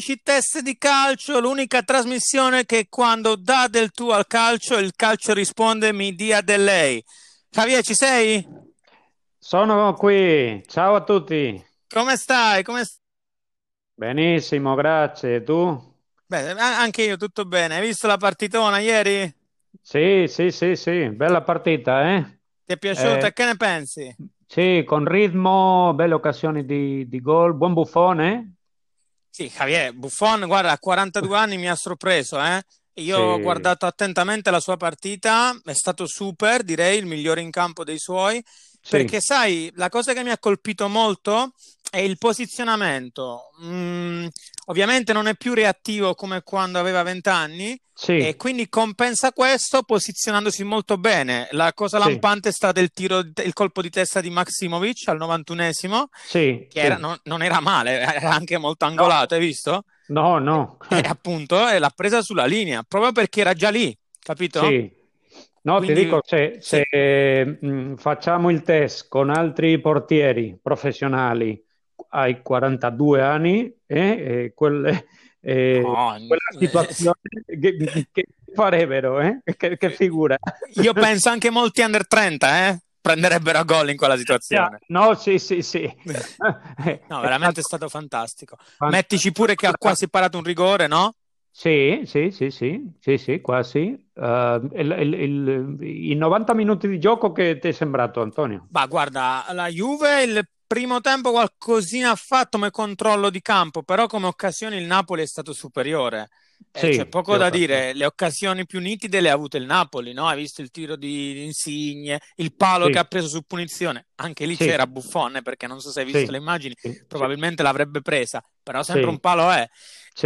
amici test di calcio, l'unica trasmissione che quando dà del tu al calcio, il calcio risponde mi dia del lei. Javier, ci sei? Sono qui, ciao a tutti. Come stai? Come... Benissimo, grazie. Tu? Beh, anche io tutto bene. Hai visto la partitona ieri? Sì, sì, sì, sì, bella partita, eh? Ti è piaciuta? Eh, che ne pensi? Sì, con ritmo, belle occasioni di, di gol, buon buffone. Sì, Javier, Buffon, guarda, a 42 anni mi ha sorpreso, eh? Io sì. ho guardato attentamente la sua partita, è stato super, direi il migliore in campo dei suoi, sì. perché sai, la cosa che mi ha colpito molto è il posizionamento. Mm, ovviamente non è più reattivo come quando aveva 20 anni sì. e quindi compensa questo posizionandosi molto bene. La cosa lampante è stato il, tiro, il colpo di testa di Maximovic al 91esimo, sì, che era, non, non, era male, era anche molto angolato, no. hai visto? No, no. E appunto e l'ha presa sulla linea, proprio perché era già lì, capito? Sì. No, Quindi, ti dico, se, se sì. mh, facciamo il test con altri portieri professionali ai 42 anni eh, eh, quelle, eh, no, quella situazione che, che farebbero, eh? che, che, figura. Io penso anche molti under 30 eh? prenderebbero a gol in quella situazione. No, sì, sì, sì. no, veramente è stato fantastico. Mettici pure che ha quasi parato un rigore, no? Sì, sì, sì, sì, sì, sì, quasi. Uh, il, il, il, I 90 minuti di gioco che ti è sembrato, Antonio? Ma guarda, la Juve il primo tempo qualcosina ha fatto come controllo di campo, però come occasioni il Napoli è stato superiore. Eh, sì, c'è poco da dire, le occasioni più nitide le ha avute il Napoli, no? Hai visto il tiro di Insigne, il palo sì. che ha preso su punizione, anche lì sì. c'era Buffone perché non so se hai visto le immagini, probabilmente l'avrebbe presa, però sempre un palo è.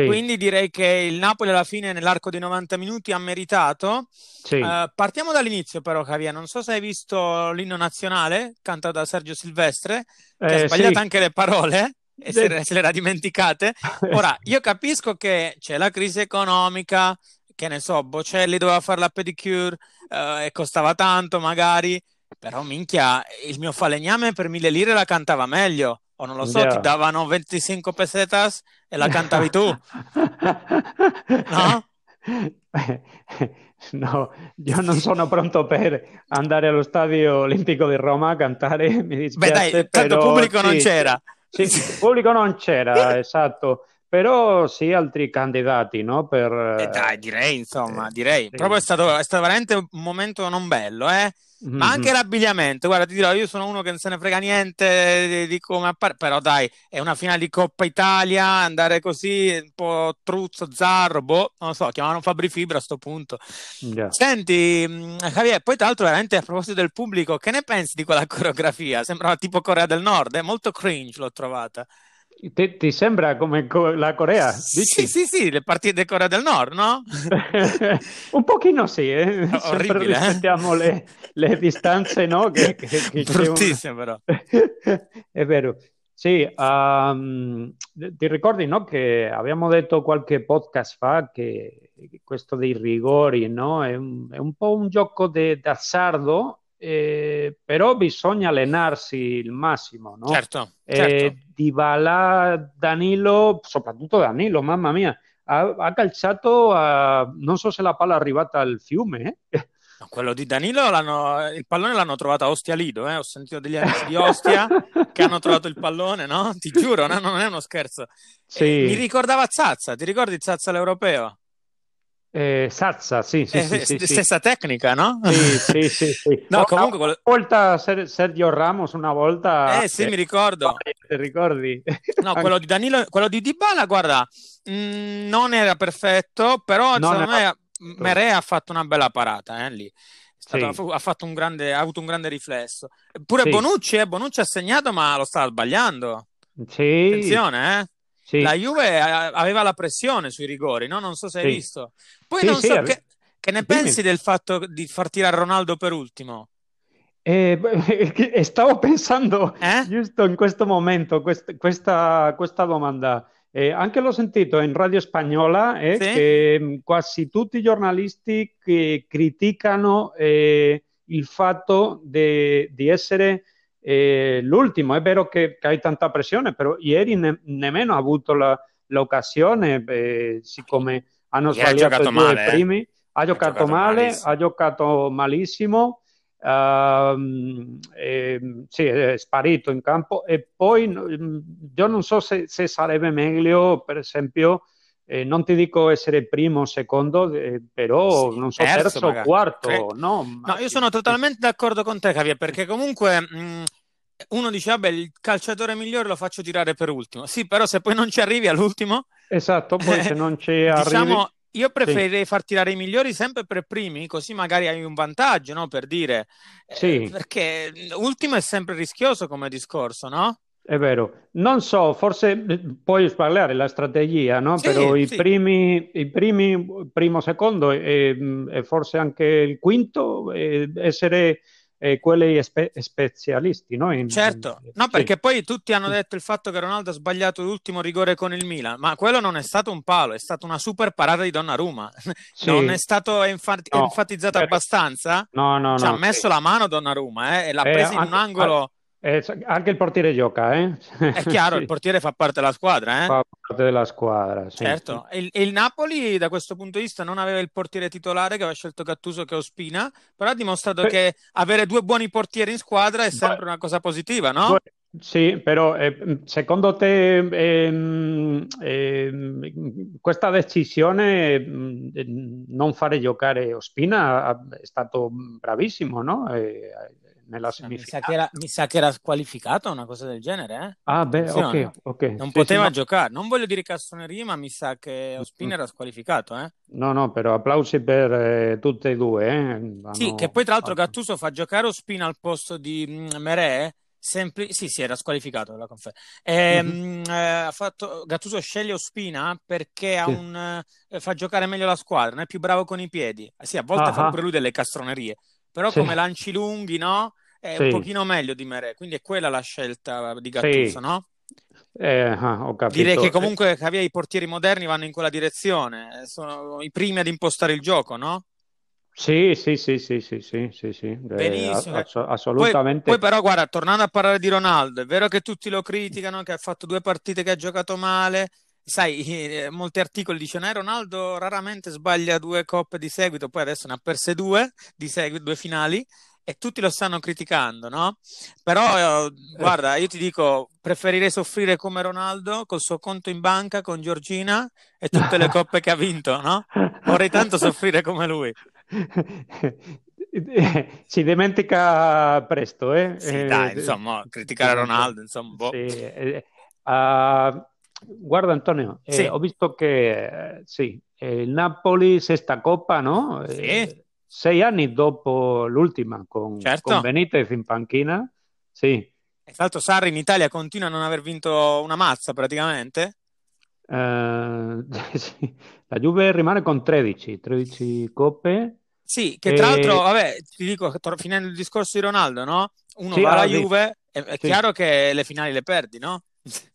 Quindi direi che il Napoli alla fine nell'arco di 90 minuti ha meritato. Uh, partiamo dall'inizio però Javier, non so se hai visto l'inno nazionale cantato da Sergio Silvestre, che eh, ha sbagliato anche le parole e se, se le era dimenticate. Ora, io capisco che c'è la crisi economica, che ne so, Bocelli doveva fare la pedicure uh, e costava tanto magari, però minchia, il mio falegname per mille lire la cantava meglio. O non lo so, yeah. ti davano 25 pesetas e la cantavi tu. no? No, io non sono pronto per andare allo stadio olimpico di Roma a cantare, mi dispiace. Beh dai, tanto però... pubblico sì, non c'era. Sì, il pubblico non c'era, esatto. Però sì, altri candidati, no? Per... Eh dai, direi, insomma, direi. Sì. Proprio è stato, è stato veramente un momento non bello, eh? Mm-hmm. Ma anche l'abbigliamento, guarda, ti dirò, io sono uno che non se ne frega niente di, come appare, però dai, è una finale di Coppa Italia, andare così un po' truzzo, zarro, boh, non lo so, chiamavano Fabri Fibra a sto punto. Yeah. Senti, mm, Javier, poi tra l'altro veramente a proposito del pubblico, che ne pensi di quella coreografia? Sembrava tipo Corea del Nord, è eh? molto cringe l'ho trovata. Ti, ti, sembra come la Corea? Dici? Sì, sì, sì, le partite di Corea del Nord, no? un pochino sì, eh? Orribile, eh? rispettiamo le, le, distanze, no? Che, che, che Bruttissimo però. È vero. Sì, um, ti ricordi no, che abbiamo detto qualche podcast fa che questo dei rigori no, è, un, è un po' un gioco d'azzardo eh, però bisogna allenarsi il massimo, no? Certo, eh, certo. Dybala, Danilo, soprattutto Danilo, mamma mia, ha, ha calciato, a, non so se la palla è arrivata al fiume, eh? Quello di Danilo, il pallone l'hanno trovato a Ostia Lido, eh? ho sentito degli amici di Ostia che hanno trovato il pallone, no? Ti giuro, no? non è uno scherzo. Sì. mi ricordava Zazza, ti ricordi Zazza l'europeo? Eh, Sazza, sì, sì, eh, sì, sì, Stessa tecnica, no? Sì, sì, sì. sì. No, comunque... Una volta Sergio Ramos, una volta... Eh, sì, mi ricordo. Ti ricordi? No, quello di Danilo, quello di Dybala, guarda, mh, mm, non era perfetto, però non secondo me Mere ha fatto una bella parata, eh, lì. Stato, sì. ha, fatto un grande, ha avuto un grande riflesso. Pure sì. Bonucci, eh, Bonucci ha segnato, ma lo stava sbagliando. Sì. Attenzione, eh. Sì. La Juve aveva la pressione sui rigori, no? Non so se hai sì. visto. Poi sì, non so ave... che, che, ne Dimmi. pensi del fatto di far tirare Ronaldo per ultimo? Eh, stavo pensando eh? giusto in questo momento quest, questa, questa, domanda. Eh, anche l'ho sentito in radio spagnola eh, che mm, quasi tutti i giornalisti che criticano eh, il fatto di essere eh, l'ultimo, è vero che, che, hai tanta pressione, però ieri ne, nemmeno ha avuto la, l'occasione, siccome hanno sbagliato i due male, primi, eh? ha, giocato ha giocato male, malissimo. ha giocato malissimo. Uh, eh, sì, è sparito in campo e poi io non so se, se sarebbe meglio, per esempio, eh, non ti dico essere primo o secondo, eh, però sì, non so, terzo o quarto. Cre- no, no, io sono totalmente d'accordo con te, Javier, perché comunque mh, uno dice, vabbè, il calciatore migliore lo faccio tirare per ultimo. Sì, però se poi non ci arrivi all'ultimo... Esatto, poi se non ci arrivi... Diciamo, io preferirei sì. far tirare i migliori sempre per primi, così magari hai un vantaggio, no? Per dire... Sì. Eh, perché ultimo è sempre rischioso come discorso, no? È vero, non so, forse eh, puoi parlare la strategia, no? Sì, Però i, sì. primi, i primi, primo, secondo e, e forse anche il quinto, eh, essere eh, quelli spe- specialisti, no? In, certo, no, sì. perché poi tutti hanno detto il fatto che Ronaldo ha sbagliato l'ultimo rigore con il Milan, ma quello non è stato un palo, è stata una super parata di Donnarumma. Sì. Non è stato enfat- no, enfatizzato certo. abbastanza? No, no, Ci ha messo la mano Donnarumma eh, e l'ha eh, presa in un angolo eh, anche il portiere gioca, eh? È chiaro, sì. il portiere fa parte della squadra, eh? Fa parte della squadra, sì. Certo, e il, il, Napoli da questo punto di vista non aveva il portiere titolare che aveva scelto Gattuso che Ospina, però ha dimostrato Beh, che avere due buoni portieri in squadra è sempre una cosa positiva, no? Sì, però eh, secondo te eh, eh, questa decisione mm, non fare giocare Ospina è stato bravissimo, no? Eh, nella semifinale. Mi sa, che era, mi sa che era squalificato una cosa del genere. Eh? Ah, beh, ok, ok. Non sì, poteva sì, giocare. No. Non voglio dire cassoneria, ma mi sa che Ospina mm. era squalificato. Eh? No, no, però applausi per eh, tutte e due. Eh. Sì, che poi tra l'altro Gattuso fa giocare Ospina al posto di mm, Merè. Sempli- sì, sì, era squalificato la conferma. Eh, mm-hmm. eh, fatto, Gattuso sceglie Ospina perché sì. un, eh, fa giocare meglio la squadra, non è più bravo con i piedi. Eh, sì, a volte ah, fa pure lui delle castronerie, però sì. come lanci lunghi, no? È sì. un pochino meglio di Mere, quindi è quella la scelta di Gattuso, no? Eh, ah, Direi che comunque Javier, i portieri moderni vanno in quella direzione, sono i primi ad impostare il gioco, no? Sì, sì, sì, sì, sì, sì, sì, sì. Eh, Benissimo. Eh, assolutamente. Poi, poi, però, guarda, tornando a parlare di Ronaldo, è vero che tutti lo criticano, che ha fatto due partite che ha giocato male. Sai, eh, molti articoli dicono, eh, Ronaldo raramente sbaglia due coppe di seguito, poi adesso ne ha perse due di seguito, due finali e tutti lo stanno criticando, no? Però, eh, guarda, io ti dico, preferirei soffrire come Ronaldo col suo conto in banca con Giorgina e tutte le coppe che ha vinto, no? Vorrei tanto soffrire come lui. si dimentica presto, eh? Sì, dai, eh, insomma, criticare Ronaldo, insomma. Boh. Sì, eh, uh, guarda Antonio, eh, sì. ho visto che sì, il Napoli sesta coppa, no? Sì sei anni dopo l'ultima con, certo. con Benitez in panchina. Sì. E tra l'altro Sarri in Italia continua a non aver vinto una mazza praticamente. Uh, sì. La Juve rimane con 13, 13 coppe. Sì, che tra e... l'altro, vabbè, ti dico, finendo il discorso di Ronaldo, no? Uno sì, va alla Juve, è, è chiaro che le finali le perdi, no?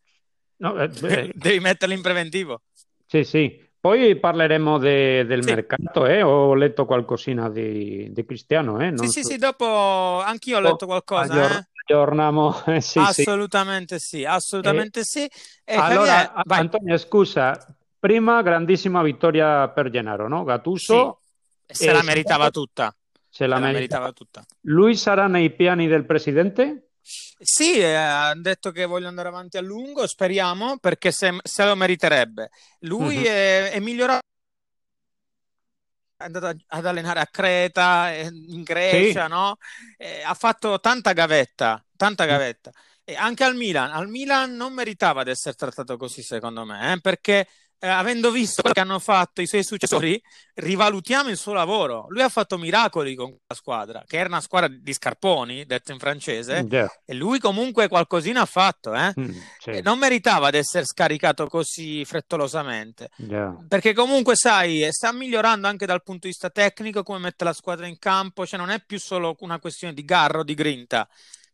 no eh, Devi metterle in preventivo. Sì, sì. Poi parleremo de, del sì. mercato, eh? ho letto qualcosina di, di Cristiano. Eh? sì, so... sì, sì, dopo anch'io ho letto qualcosa. Aggior- eh? Aggiorniamo. Eh, sì, assolutamente sì, sì assolutamente sì. E allora, Javier, Antonio, scusa, prima grandissima vittoria per Gennaro, no? Gattuso. Sì, se la meritava tutta. Se la, se meritava. meritava tutta. Lui sarà nei piani del presidente? Sì, eh, hanno detto che voglio andare avanti a lungo, speriamo, perché se, se lo meriterebbe. Lui uh-huh. è, è migliorato è andato ad allenare a Creta, in Grecia, sì. no? Eh, ha fatto tanta gavetta, tanta gavetta. E anche al Milan, al Milan non meritava di essere trattato così, secondo me, eh, perché eh, avendo visto quello che hanno fatto i suoi successori, rivalutiamo il suo lavoro. Lui ha fatto miracoli con la squadra, che era una squadra di scarponi, detto in francese, yeah. e lui comunque qualcosina ha fatto. Eh? Mm, sì. Non meritava di essere scaricato così frettolosamente, yeah. perché comunque, sai, sta migliorando anche dal punto di vista tecnico, come mette la squadra in campo, cioè non è più solo una questione di garro, di grinta.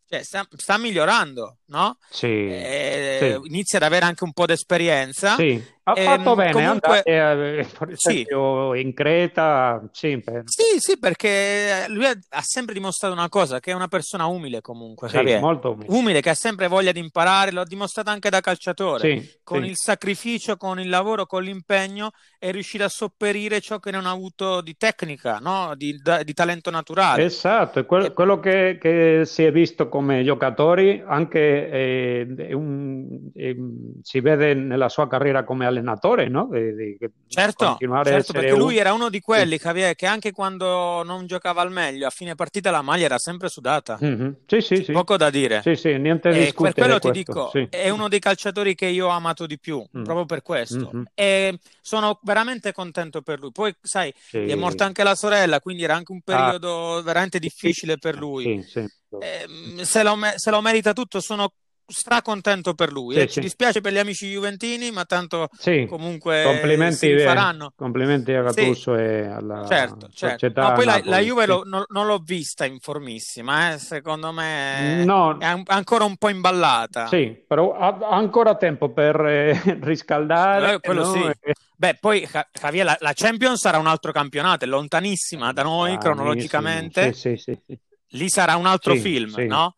Cioè, sta, sta, migliorando, no? Sì, eh, sì. Inizia ad avere anche un po' di esperienza sì. Ha ehm, fatto bene comunque, andare, eh, per esempio, sì. in Creta. Per... sì, sì, perché lui ha, sempre dimostrato una cosa, che è una persona umile comunque, sì, molto umile. umile. che ha sempre voglia di imparare, l'ho dimostrato anche da calciatore. Sì, con il sacrificio, con il lavoro, con l'impegno, è riuscito a sopperire ciò che non ha avuto di tecnica, no? di, di, talento naturale. Esatto, que- quello che, che, si è visto come giocatori, anche eh, un, eh, si vede nella sua carriera come allenatore allenatore, no? Di, di certo, certo perché un... lui era uno di quelli sì. che anche quando non giocava al meglio, a fine partita la maglia era sempre sudata. Mm-hmm. Sì, sì, sì. Poco da dire. Sì, sì, niente di Per quello ti dico, sì. è uno dei calciatori che io ho amato di più, mm. proprio per questo. Mm-hmm. E sono veramente contento per lui. Poi, sai, sì. è morta anche la sorella, quindi era anche un ah. periodo ah. veramente difficile per lui. Sì, sì. Eh, se, lo, se lo merita tutto, sono stracontento per lui. Sì, eh. Ci dispiace per gli amici juventini, ma tanto sì. comunque complimenti, si faranno. Complimenti a Gattuso sì. e alla certo, certo. No, poi la, la, Juve lo, no, non l'ho vista in formissima, eh. secondo me no. è un, ancora un po' imballata. Sì, però ha, ha ancora tempo per eh, riscaldare. Eh, quello sì. Beh, poi Javier, la, la, Champions sarà un altro campionato, è lontanissima da noi ah, cronologicamente. Sì, sì, sì, Lì sarà un altro film, no?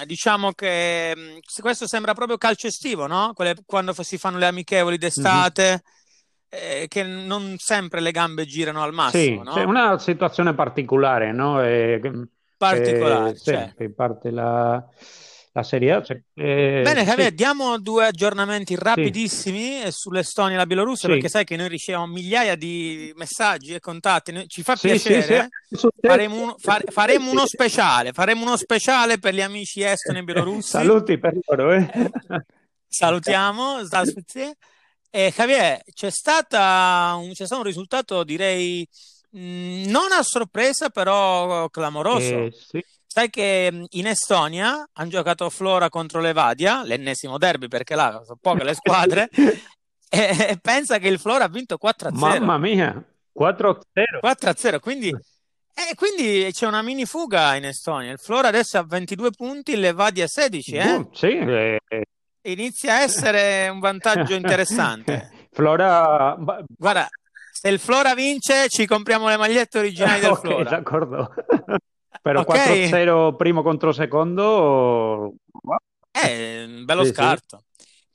Eh, diciamo che mm, questo sembra proprio calcio estivo, no? Quelle, quando si fanno le amichevoli d'estate. Mm-hmm. Eh, che non sempre le gambe girano al massimo. Sì, no? c'è una situazione particolare, no? Eh, particolare, eh, cioè. sì, parte la, la Serie A. Cioè, eh, Bene, Javier, sì. diamo due aggiornamenti rapidissimi sì. sull'Estonia e la Bielorussia, sì. perché sai che noi riceviamo migliaia di messaggi e contatti. Ci fa piacere. Faremo, uno, fare, faremo uno speciale, faremo uno speciale per gli amici estoni e bielorussi. Saluti per loro. Eh. Salutiamo, e Javier, c'è, stata un, c'è stato un risultato, direi, non a sorpresa, però clamoroso. Eh, sì. Sai che mm, in Estonia hanno giocato Flora contro l'Evadia, l'ennesimo derby perché là sono poche le squadre, e, pensa che il Flora ha vinto 4-0. Mamma mia, 4-0. 4-0, quindi, eh, quindi c'è una mini fuga in Estonia. Il Flora adesso ha 22 punti, l'Evadia 16. Eh? Uh, sì, eh. Inizia a essere un vantaggio interessante. Flora... Guarda, se il Flora vince ci compriamo le magliette originali del okay, Flora. d'accordo. Però okay. 4-0 primo contro secondo... È un bello sì, scarto. Sì.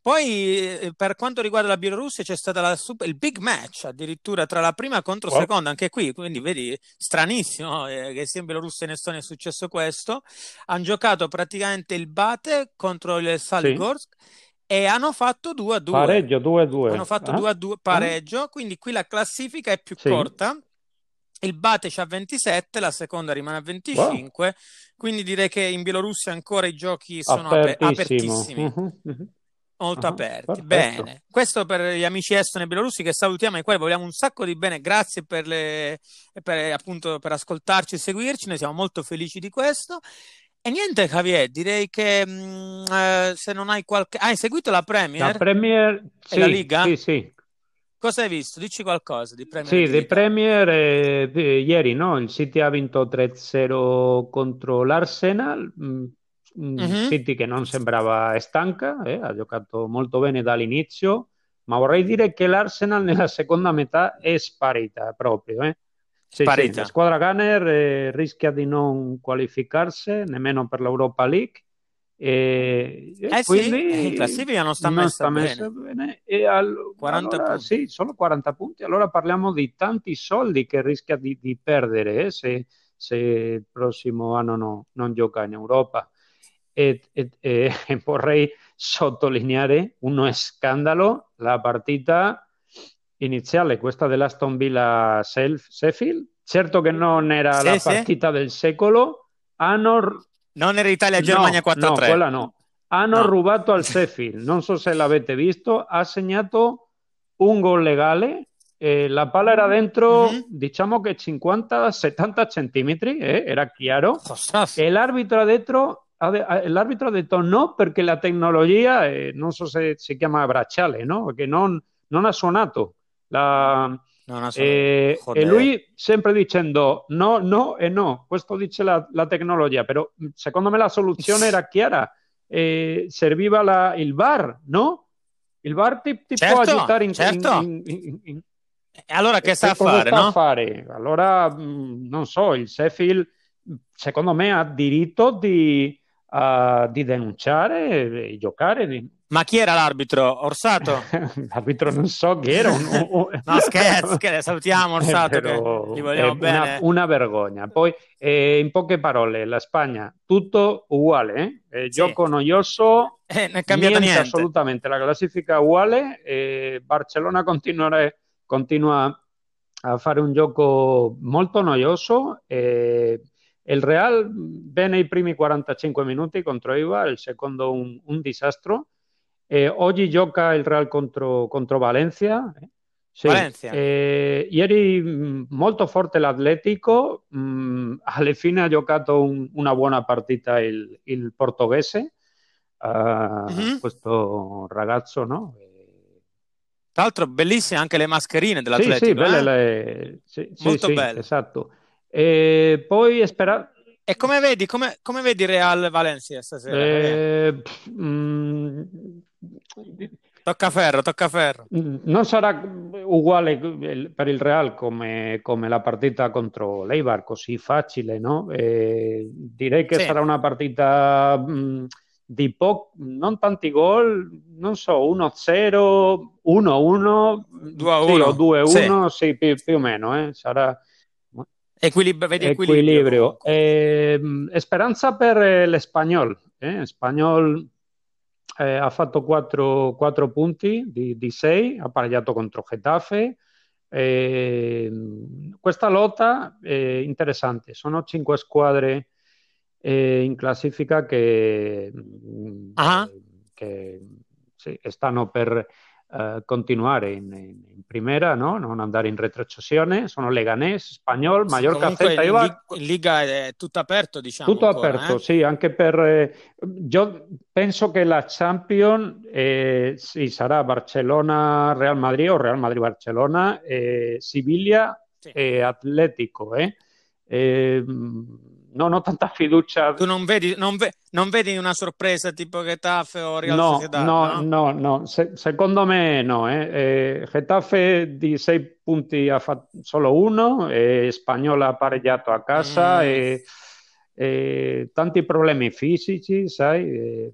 Poi eh, per quanto riguarda la Bielorussia c'è stato super, il big match addirittura tra la prima contro oh. seconda, anche qui, quindi vedi, stranissimo eh, che sia in Bielorussia e in Estonia è successo questo. Hanno giocato praticamente il Bate contro il Saligorsk sì. e hanno fatto 2 2. Pareggio 2 2. Hanno fatto 2 eh? 2 pareggio, quindi qui la classifica è più corta il Bate c'ha 27, la seconda rimane a 25, wow. quindi direi che in Bielorussia ancora i giochi sono apertissimi. Uh-huh, uh-huh. Molto uh-huh, aperti. Perfetto. Bene, questo per gli amici estoni e bielorussi che salutiamo e ai quali vogliamo un sacco di bene. Grazie per, le, per, appunto, per ascoltarci e seguirci, noi siamo molto felici di questo. E niente, Javier, direi che mh, mm, eh, se non hai qualche. Ah, hai seguito la Premier? La Premier, sì, la Liga? Sì, sì. Cosa hai visto? Dici qualcosa di Premier. Sì, di Premier eh, ieri no? il City ha vinto 3-0 contro l'Arsenal, mm, mm-hmm. City che non sembrava stanca, eh, ha giocato molto bene dall'inizio, ma vorrei dire che l'Arsenal nella seconda metà è sparita proprio. Eh. Sì, sparita. Sì, la squadra Gunner eh, rischia di non qualificarsi nemmeno per l'Europa League e, eh quindi sì, in classifica non sta, non messa, sta messa bene. bene. E al, 40 allora, punti. Sì, solo 40 punti. Allora parliamo di tanti soldi che rischia di, di perdere eh, se, se, il prossimo anno no, non gioca in Europa. E, e, e, vorrei sottolineare uno scandalo, la partita iniziale, questa dell'Aston Villa Sheffield. Certo che non era sì, la partita del secolo, hanno non era Italia-Germania no, 4-3. No, quella no. Hanno no. rubato al Sheffield, non so se l'avete visto, ha segnato un gol legale, eh, la palla era dentro, mm-hmm. diciamo che 50-70 centimetri, eh, era chiaro, e l'arbitro ha detto, l'arbitro ha detto no perché la tecnologia, eh, non so se si chiama bracciale, no? Perché non, non ha suonato. La, No, e, e, lui sempre dicendo no, no e no, questo dice la, la tecnologia, però secondo me la soluzione era chiara, eh, serviva la, il VAR, no? il VAR ti, ti certo, può aiutare in, certo. in, in, in allora che sta a fare, sta no? a fare? Allora, mm, non so, il Sheffield secondo me ha diritto di, uh, di denunciare e giocare. Ma chi era l'arbitro? Orsato? l'arbitro non so chi era. Un, no, scherzo, salutiamo Orsato, Però, che gli vogliamo bene. Una, vergogna. Poi, eh, in poche parole, la Spagna, tutto uguale, eh? eh sì. gioco noioso, eh, non è cambiato niente, niente. assolutamente, la classifica uguale, eh, Barcellona continua, a fare un gioco molto noioso. Il Real bene i primi 45 minuti contro Ibar, il secondo un, un disastro. Eh, oggi gioca il Real contro, contro Valencia. Sì. Valencia. Eh, ieri mh, molto forte l'Atletico, mh, alla fine ha giocato un, una buona partita il, il portoghese, uh, mm-hmm. questo ragazzo, no? Tra l'altro bellissime anche le mascherine dell'Atletico. Sì, sì, belle eh? le... sì, Molto sì, belle. Esatto. E poi spera... E come vedi, come, come vedi Real Valencia stasera? Eh, mm, tocca ferro, tocca ferro. Non sarà uguale per il Real come, come la partita contro l'Eibar, così facile, no? Eh, direi che Sì. sarà una partita mm, di po- non tanti gol, non so, 1-0, 1-1, 2 a sì, 1. o 2-1, sì, più, più o meno, eh, sarà Equilib- vedi equilibrio. equilibrio. Eh, speranza per l'Espagnol. Eh? Spagnol eh, ha fatto 4, punti di, di 6, ha pareggiato contro Getafe. Eh, questa lotta è interessante, sono 5 squadre eh, in classifica che, Ah. che sì, stanno per eh, continuare in, in, in primera, no? non andare in retrocessione. Sono Leganés, Spagnol, Mallorca. Lig- in Liga è tutto aperto, diciamo. Tutto ancora, aperto, eh? sì, anche per... eh, io penso che la Champions eh, sì, sarà Barcellona, Real Madrid o Real Madrid-Barcellona, eh, Siviglia Sì. e Atletico. Eh. Eh, non ho tanta fiducia. Tu non vedi, non, ve- non vedi una sorpresa tipo Getafe o Real No, Sociedad, no, no? no, no. Se- secondo me no. Eh. Eh, Getafe di sei punti ha fatto solo uno, e Spagnola ha pareggiato a casa Mm. e, e tanti problemi fisici, sai. eh,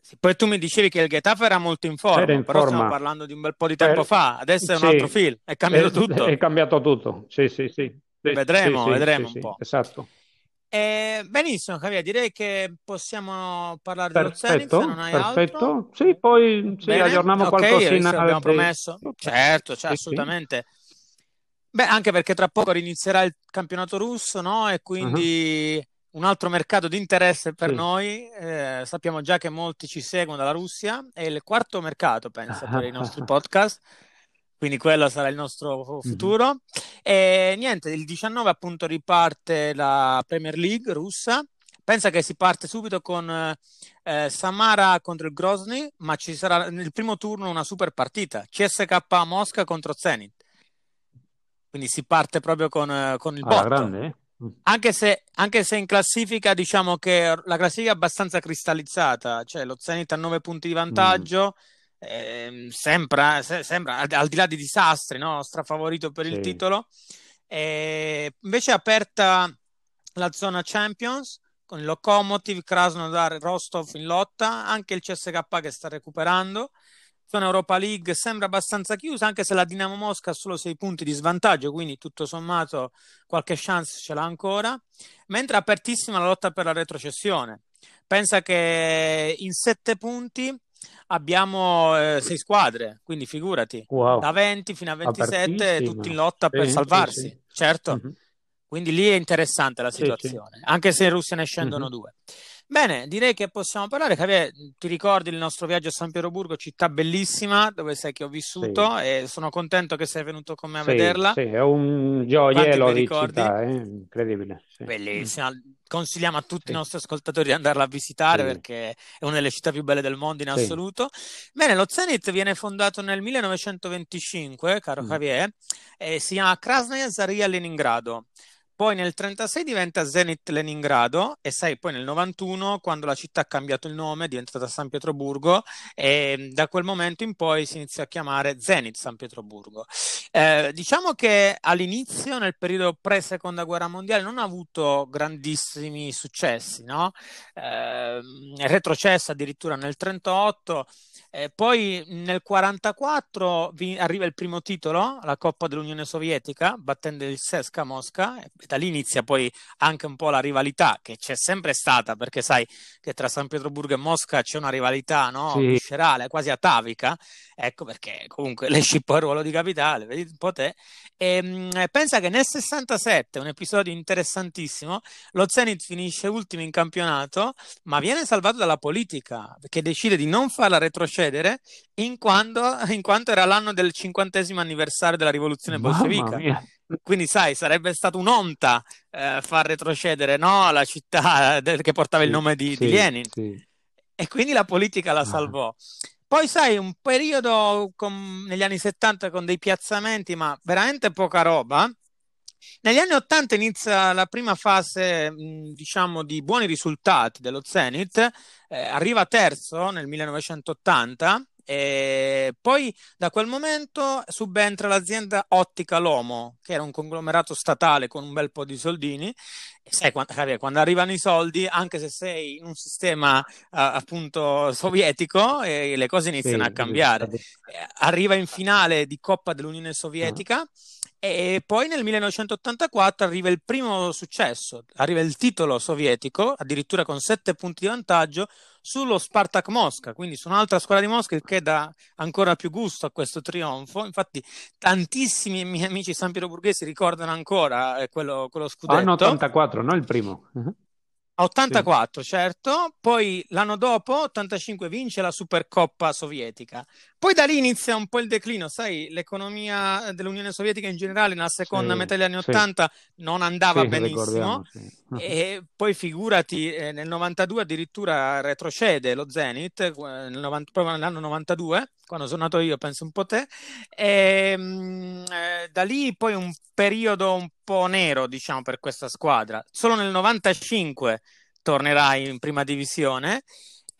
Sì, Poi tu mi dicevi che il Getafe era molto in forma, in però forma. stiamo parlando di un bel po' di tempo Per- fa, adesso è un sì. altro film, è cambiato è, tutto. È cambiato tutto, sì, sì, sì. Sì, Vedremo, sì, vedremo un po'. Esatto. Eh, benissimo, Javier, direi che possiamo parlare dello Perfetto, non hai perfetto. altro. Sì, poi sì, aggiorniamo ok, qualcosina. abbiamo promesso. Certo, cioè, assolutamente. Beh, anche perché tra poco inizierà il campionato russo, no? E quindi un altro mercato di interesse per noi. Eh, sappiamo già che molti ci seguono dalla Russia. È il quarto mercato, penso, per i nostri podcast. Quindi quello sarà il nostro futuro. E niente, il 19 appunto riparte la Premier League russa. Pensa che si parte subito con eh, Samara contro il Grozny, ma ci sarà nel primo turno una super partita, CSK Mosca contro Zenit. Quindi si parte proprio con, eh, con il Alla botto. eh? Anche se, anche se in classifica diciamo che la classifica è abbastanza cristallizzata, cioè lo Zenit ha 9 punti di vantaggio, ehm, sembra, se- sembra, al, al di là di disastri, no? strafavorito per il Sì. titolo. E invece è aperta la zona Champions con il Lokomotiv, Krasnodar, Rostov in lotta, anche il CSK che sta recuperando. Zona Europa League sembra abbastanza chiusa, anche se la Dinamo Mosca ha solo 6 punti di svantaggio, quindi tutto sommato qualche chance ce l'ha ancora. Mentre è apertissima la lotta per la retrocessione. Pensa che in 7 punti abbiamo 6 squadre, quindi figurati, Wow. da 20 fino a 27 Apertissima. tutti in lotta per Sì, salvarsi. sì. Certo, Mhm. quindi lì è interessante la situazione, anche se in Russia ne scendono Mhm. due. Bene, direi che possiamo parlare. Javier, ti ricordi il nostro viaggio a San Pietroburgo, città bellissima, dove sai che ho vissuto e sono contento che sei venuto con me a Sì, vederla. sì, è un gioiello di città, eh? incredibile. sì. Bellissima. Consigliamo a tutti Sì. i nostri ascoltatori di andarla a visitare Sì. perché è una delle città più belle del mondo in Sì. assoluto. Bene, lo Zenit viene fondato nel 1925, caro Mm. Javier, e si chiama Krasnaya Zaria Leningrado. Poi nel 1936 diventa Zenit Leningrado e sai, poi nel 91, quando la città ha cambiato il nome, è diventata San Pietroburgo e da quel momento in poi si inizia a chiamare Zenit San Pietroburgo. Eh, diciamo che all'inizio, nel periodo pre-seconda guerra mondiale, non ha avuto grandissimi successi, no? Eh, retrocesso addirittura nel 1938 eh, poi nel 1944 vi- arriva il primo titolo, la Coppa dell'Unione Sovietica, battendo il Sesca Mosca, e da lì inizia poi anche un po' la rivalità che c'è sempre stata, perché sai che tra San Pietroburgo e Mosca c'è una rivalità no? sì. viscerale, quasi atavica, ecco perché comunque l'esci poi il ruolo di capitale, vedi un po' te, e, mh, pensa che nel 67, un episodio interessantissimo, lo Zenit finisce ultimo in campionato, ma viene salvato dalla politica, che decide di non farla retrocedere succedere in, quando, in quanto era l'anno del cinquantesimo anniversario della rivoluzione bolscevica. Quindi, sai, sarebbe stato un'onta eh, far retrocedere no, la città del, che portava il nome di, sì, di Lenin. Sì. E quindi la politica la ah. salvò. Poi, sai, un periodo con, negli anni 70 con dei piazzamenti, ma veramente poca roba. Negli anni 80 inizia la prima fase, diciamo, di buoni risultati dello Zenit, eh, arriva terzo nel 1980 e poi da quel momento subentra l'azienda Ottica Lomo, che era un conglomerato statale con un bel po' di soldini. E sai, quando, quando arrivano i soldi, anche se sei in un sistema uh, appunto sovietico, eh, le cose iniziano sì, a cambiare. Sì. Arriva in finale di Coppa dell'Unione Sovietica. Uh-huh e poi nel 1984 arriva il primo successo, arriva il titolo sovietico, addirittura con sette punti di vantaggio, sullo Spartak Mosca, quindi su un'altra squadra di Mosca, il che dà ancora più gusto a questo trionfo. Infatti, tantissimi miei amici san pietroburghesi ricordano ancora eh, quello, quello scudetto. Anno 84, no? Il primo. Uh-huh. 84, sì. certo, poi l'anno dopo, 85, vince la Supercoppa sovietica. Poi da lì inizia un po' il declino, sai, l'economia dell'Unione Sovietica in generale nella seconda sì, metà degli anni sì. 80 non andava benissimo e poi figurati eh, nel 92 addirittura retrocede lo Zenit, eh, nel 90, proprio nell'anno 92, quando sono nato io, penso un po' te, e ehm, eh, da lì poi un periodo un po' nero, diciamo, per questa squadra. Solo nel 95 tornerà in prima divisione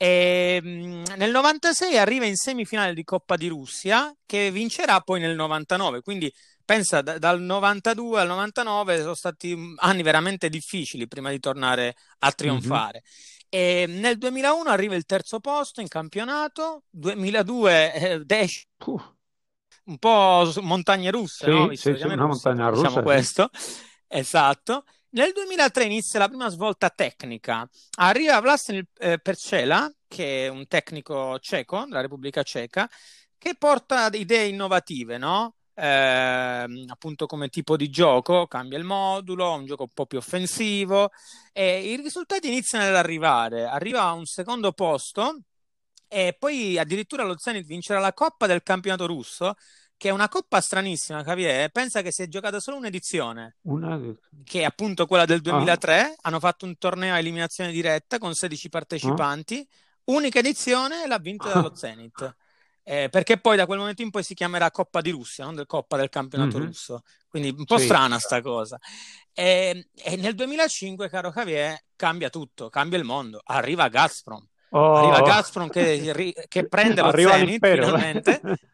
e ehm, nel 96 arriva in semifinale di Coppa di Russia che vincerà poi nel 99, quindi pensa da, dal 92 al 99 sono stati anni veramente difficili prima di tornare a trionfare. Mm-hmm. E nel 2001 arriva il terzo posto in campionato, 2002 eh, Dash, uh. un po' montagne russe, sì, no? Sì, sì, una montagna russa. Diciamo questo, esatto. Nel 2003 inizia la prima svolta tecnica. Arriva Vlasen eh, Percela, che è un tecnico ceco della Repubblica Ceca, che porta idee innovative, no? Eh, appunto come tipo di gioco, cambia il modulo, un gioco un po' più offensivo e i risultati iniziano ad arrivare. Arriva a un secondo posto e poi addirittura lo Zenit vincerà la Coppa del campionato russo che è una coppa stranissima, Javier. Pensa che si è giocata solo un'edizione, una... che è appunto quella del 2003. Ah. Hanno fatto un torneo a eliminazione diretta con 16 partecipanti. Ah. Unica edizione l'ha vinta ah. dallo Zenit. Eh, perché poi da quel momento in poi si chiamerà Coppa di Russia, non del Coppa del campionato mm-hmm. russo. Quindi un po' sì. strana sta cosa. E, e, nel 2005, caro Javier, cambia tutto, cambia il mondo. Arriva Gazprom. Oh. Arriva Gazprom che, che prende lo Zenit finalmente.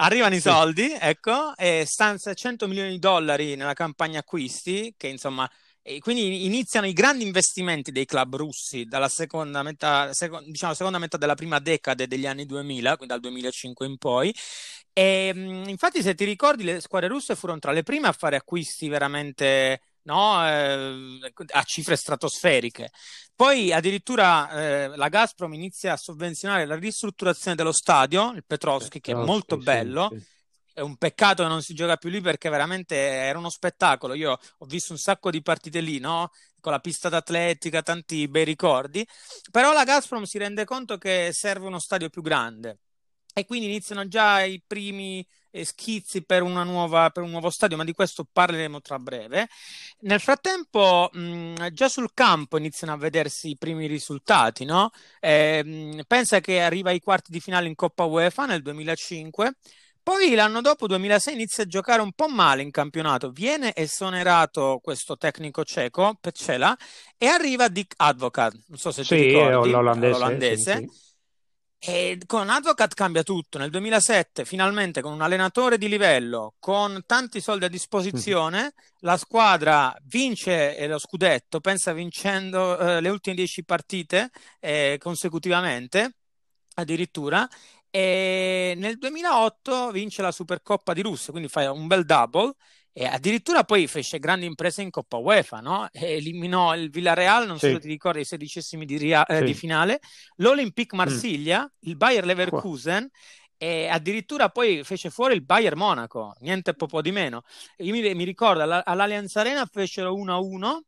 Arrivano i soldi, ecco, e stanzia 100 milioni di dollari nella campagna acquisti, che insomma, quindi iniziano i grandi investimenti dei club russi dalla seconda metà, seco, diciamo, seconda metà della prima decade degli anni 2000, quindi dal 2005 in poi. E, infatti, se ti ricordi, le squadre russe furono tra le prime a fare acquisti veramente no? eh, a cifre stratosferiche. Poi addirittura eh, la Gazprom inizia a sovvenzionare la ristrutturazione dello stadio, il Petrovski, che è molto sì, bello. Sì. È un peccato che non si gioca più lì perché veramente era uno spettacolo. Io ho visto un sacco di partite lì, no? Con la pista d'atletica, tanti bei ricordi. Però la Gazprom si rende conto che serve uno stadio più grande e quindi iniziano già i primi schizzi per, nuova, per, un nuovo stadio, ma di questo parleremo tra breve. Nel frattempo, mh, già sul campo iniziano a vedersi i primi risultati, no? Eh, pensa che arriva ai quarti di finale in Coppa UEFA nel 2005, Poi l'anno dopo, 2006, inizia a giocare un po' male in campionato. Viene esonerato questo tecnico ceco, Peccela, e arriva Dick Advocat. Non so se sì, ti ricordi, l'olandese. l'olandese. Sì, sì. E con Advocat cambia tutto. Nel 2007, finalmente, con un allenatore di livello, con tanti soldi a disposizione, mm. la squadra vince lo scudetto, pensa vincendo eh, le ultime dieci partite eh, consecutivamente, addirittura. E nel 2008 vince la Supercoppa di Russia, quindi fa un bel double e addirittura poi fece grandi imprese in Coppa UEFA, no? eliminò il Villarreal, non sì. so se ti ricordi, i sedicesimi di, ria- eh, sì. di finale, l'Olympique mm. Marsiglia, mm. il Bayer Leverkusen e addirittura poi fece fuori il Bayer Monaco, niente po' di meno. Io mi, mi ricordo, all- all'Allianz Arena fecero 1-1,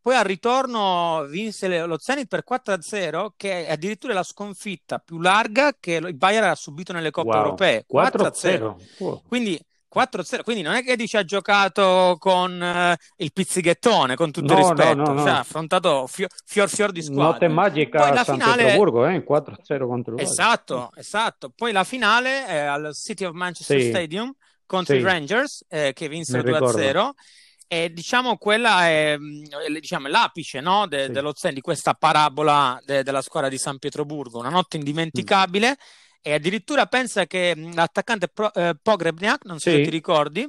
poi al ritorno vinse lo Zenit per 4-0, che è addirittura la sconfitta più larga che il Bayer ha subito nelle Coppe wow. Europee. 4-0. 4-0. Quindi 4-0, quindi non è che dice ha giocato con uh, il pizzighettone, con tutto no, il rispetto, no, no, cioè, ha affrontato fior, fior fior di squadra. Notte magica Poi a San finale... Pietroburgo, eh, 4-0 contro il Esatto, esatto. Poi la finale è al City of Manchester sì. Stadium contro sì. i Rangers, eh, che vinsero 2-0. E diciamo quella è mm, diciamo, l'apice no? De, sì. dello di questa parabola de, della squadra di San Pietroburgo, una notte indimenticabile. Mm e addirittura pensa che l'attaccante Pro, eh, Pogrebniak, non so sì. se ti ricordi,